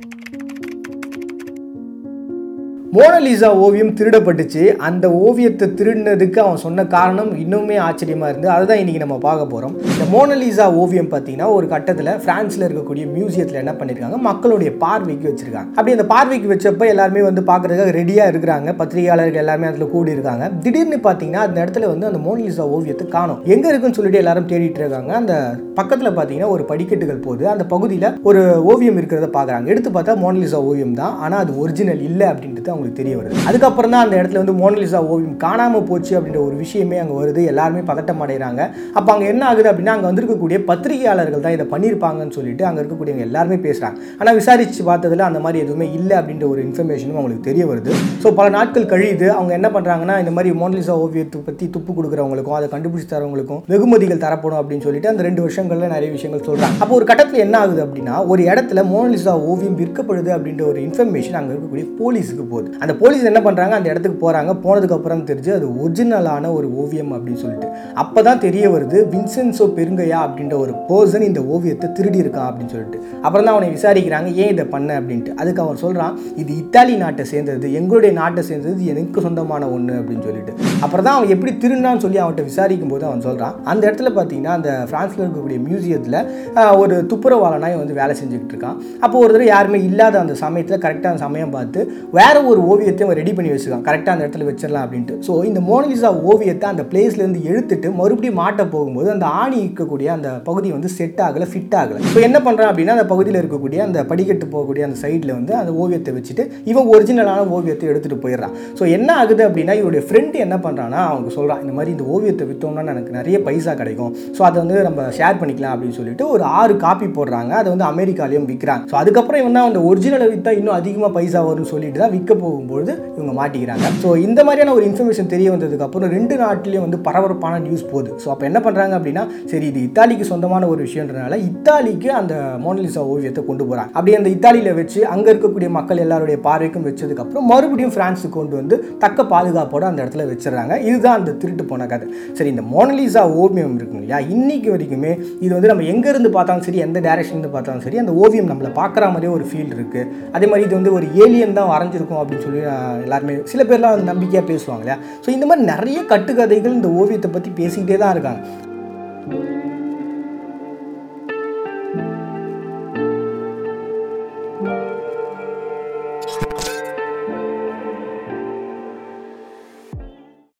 Música Mona Lisa ஓவியம் திருடப்பட்டுச்சு. அந்த ஓவியத்தை திருடினதுக்கு அவன் சொன்ன காரணம் இன்னுமே ஆச்சரியமாக இருந்து அதுதான் இன்றைக்கி நம்ம பார்க்க போகிறோம் இந்த மோனலிசா ஓவியம் பார்த்தீங்கன்னா ஒரு கட்டத்தில் ஃப்ரான்ஸில் இருக்கக்கூடிய மியூசியத்தில் என்ன பண்ணியிருக்காங்க மக்களுடைய பார்வைக்கு வச்சுருக்காங்க. அப்படி அந்த பார்வைக்கு வச்சப்போ எல்லாருமே வந்து பார்க்குறதுக்காக ரெடியாக இருக்கிறாங்க. பத்திரிகையாளர்கள் எல்லாருமே அதில் கூடி இருக்காங்க திடீர்னு பார்த்தீங்கன்னா அந்த இடத்துல வந்து அந்த மோனலிசா ஓவியத்தை காணும். எங்கே இருக்குன்னு சொல்லிட்டு எல்லாரும் தேடிட்டு இருக்காங்க. அந்த பக்கத்தில் பார்த்தீங்கன்னா ஒரு படிக்கட்டுகள் போகுது. அந்த பகுதியில் ஒரு ஓவியம் இருக்கிறத பார்க்குறாங்க. எடுத்து பார்த்தா மோனலிசா ஓவியம் தான். ஆனால் அது ஒரிஜினல் இல்லை அப்படின்றது அவங்களுக்கு தெரிய வருது. அதுக்கப்புறம் தான் அந்த இடத்துல வந்து மோனலிசா ஓவியம் காணாமல் போச்சு அப்படின்ற ஒரு விஷயமே அங்கே வருது. எல்லாருமே பதட்டம் அடைகிறாங்க அப்போ அங்கே என்ன ஆகுது அப்படின்னா அங்கே வந்திருக்கக்கூடிய பத்திரிகையாளர்கள் தான் இதை பண்ணியிருப்பாங்கன்னு சொல்லிட்டு அங்கே இருக்கக்கூடியவங்க எல்லாருமே பேசுகிறாங்க ஆனால் விசாரித்து பார்த்ததுல அந்த மாதிரி எதுவுமே இல்லை அப்படின்ற ஒரு இன்ஃபர்மேஷனும் அவங்களுக்கு தெரிய வருது. ஸோ பல நாட்கள் கழியுது. அவங்க என்ன பண்ணுறாங்கன்னா இந்த மாதிரி மோனலிசா ஓவியத்தை பற்றி துப்பு கொடுக்குறவங்களுக்கும் அதை கண்டுபிடிச்சு தரவங்களுக்கும் வெகுமதிகள் தரப்படும் அப்படின்னு சொல்லிட்டு அந்த ரெண்டு வருஷங்களில் நிறைய விஷயங்கள் சொல்கிறாங்க அப்போ ஒரு கட்டத்தில் என்ன ஆகுது அப்படின்னா ஒரு இடத்துல மோனலிசா ஓவியம் விற்கப்படுது அப்படின்ற ஒரு இன்ஃபர்மேஷன் அங்கே இருக்கக்கூடிய போலீஸுக்கு போகுது. அந்த போலீஸ் என்ன பண்ணுறாங்க அந்த இடத்துக்கு போகிறாங்க போனதுக்கு அப்புறம் தெரிஞ்சு அது ஒரிஜினலான ஒரு ஓவியம் அப்படின்னு சொல்லிட்டு. அப்போ தான் தெரிய வருது வின்சென்சோ பெருங்கையா அப்படின்ற ஒரு பர்சன் இந்த ஓவியத்தை திருடி இருக்கான் அப்படின்னு சொல்லிட்டு. அப்புறம் தான் அவனை விசாரிக்கிறாங்க ஏன் இதை பண்ண? அப்படின்ட்டு. அதுக்கு அவன் சொல்கிறான் இது இத்தாலி நாட்டை சேர்ந்தது எங்களுடைய நாட்டை சேர்ந்தது எனக்கு சொந்தமான ஒன்று அப்படின்னு சொல்லிட்டு. அப்புறம் தான் அவன் எப்படி திருடினான்னு சொல்லி அவன்கிட்ட விசாரிக்கும் போது அவன் சொல்கிறான் அந்த இடத்துல பார்த்தீங்கன்னா அந்த ஃப்ரான்ஸில் இருக்கக்கூடிய மியூசியத்தில் ஒரு துப்புரவாளனாய் வந்து வேலை செஞ்சுக்கிட்டு இருக்கான். அப்போ ஒரு தடவை யாருமே இல்லாத அந்த சமயத்தில் கரெக்டான சமயம் பார்த்து வேற ஒரு ஓவியத்தை அவன் ரெடி பண்ணி வச்சுருக்கான் கரெக்டாக அந்த இடத்துல வச்சிடலாம் அப்படின்ட்டு. ஸோ இந்த மோனலிசா ஓவியத்தை அந்த பிளேஸ்லேருந்து எடுத்துட்டு மறுபடியும் மாட்ட போகும்போது அந்த ஆணி இருக்கக்கூடிய அந்த பகுதி வந்து செட் ஆகலை ஃபிட் ஆகலை. ஸோ என்ன பண்ணுறான் அப்படின்னா அந்த பகுதியில் இருக்கக்கூடிய அந்த படிக்கட்டு போகக்கூடிய அந்த சைடில் வந்து அந்த ஓவியத்தை வச்சுட்டு இவன் ஒரிஜினலான ஓவியத்தை எடுத்துகிட்டு போயிடுறான். ஸோ என்ன ஆகுது அப்படின்னா இவருடைய ஃப்ரெண்டு என்ன பண்ணுறான்னா அவங்க சொல்கிறான் இந்த மாதிரி இந்த ஓவியத்தை விற்றோம்னா எனக்கு நிறைய பைசா கிடைக்கும். ஸோ அதை வந்து நம்ம ஷேர் பண்ணிக்கலாம் அப்படின்னு சொல்லிட்டு ஒரு ஆறு காப்பி போடுறாங்க. அதை வந்து அமெரிக்காலையும் விற்கிறாங்க ஸோ அதுக்கப்புறம் இவன் அந்த ஒரிஜினலை விற்றா இன்னும் அதிகமாக பைசா வரும்னு சொல்லிட்டு தான் விற்க போகும்பொழுது இவங்க மாட்டிக்கிறாங்க. ஸோ இந்த மாதிரியான ஒரு இன்ஃபர்மேஷன் தெரிய வந்ததுக்கப்புறம் ரெண்டு நாட்டிலையும் வந்து பரபரப்பான நியூஸ் போகுது. ஸோ அப்போ என்ன பண்ணுறாங்க அப்படின்னா சரி இது இத்தாலிக்கு சொந்தமான ஒரு விஷயன்றனால இத்தாலிக்கு அந்த மோனலிசா ஓவியத்தை கொண்டு போகிறாங்க அப்படி அந்த இத்தாலியில் வச்சு அங்கே இருக்கக்கூடிய மக்கள் எல்லாருடைய பார்வைக்கும் வச்சதுக்கப்புறம் மறுபடியும் ஃப்ரான்ஸுக்கு கொண்டு வந்து தக்க பாதுகாப்போட அந்த இடத்துல வச்சிடறாங்க. இதுதான் அந்த திருட்டு போன கதை. சரி இந்த மோனலிசா ஓவியம் இருக்குங்க இல்லையா? இன்னைக்கு வரைக்குமே இது வந்து நம்ம எங்கேருந்து பார்த்தாலும் சரி எந்த டேரக்ஷன்லேருந்து பார்த்தாலும் சரி அந்த ஓவியம் நம்மளை பார்க்குற மாதிரியே ஒரு ஃபீல் இருக்குது அதே மாதிரி இது வந்து ஒரு ஏலியன் தான் வரைஞ்சிருக்கும் அப்படின்னு சொல்லி எல்லாருமே சில பேர்லாம் வந்து நம்பிக்கையாக பேசுவாங்க இல்லையா? ஸோ இந்த மாதிரி நிறைய கட்டுக்கதைகள் இந்த ஓவியத்தை பற்றி பேசிக்கிட்டே தான் இருக்காங்க.